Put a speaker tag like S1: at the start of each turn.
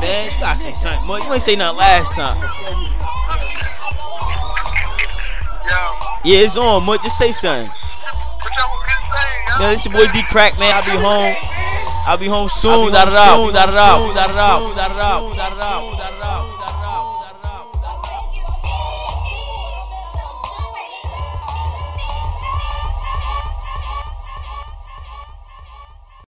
S1: man. You gotta say something. More. You ain't say nothing last time. Yeah, it's on. Mutt. Just say something. Yo, this your boy D Crack, man. I'll be home. I'll be home soon. Da da da. Da da da. Da da da. Da da da. Da da da.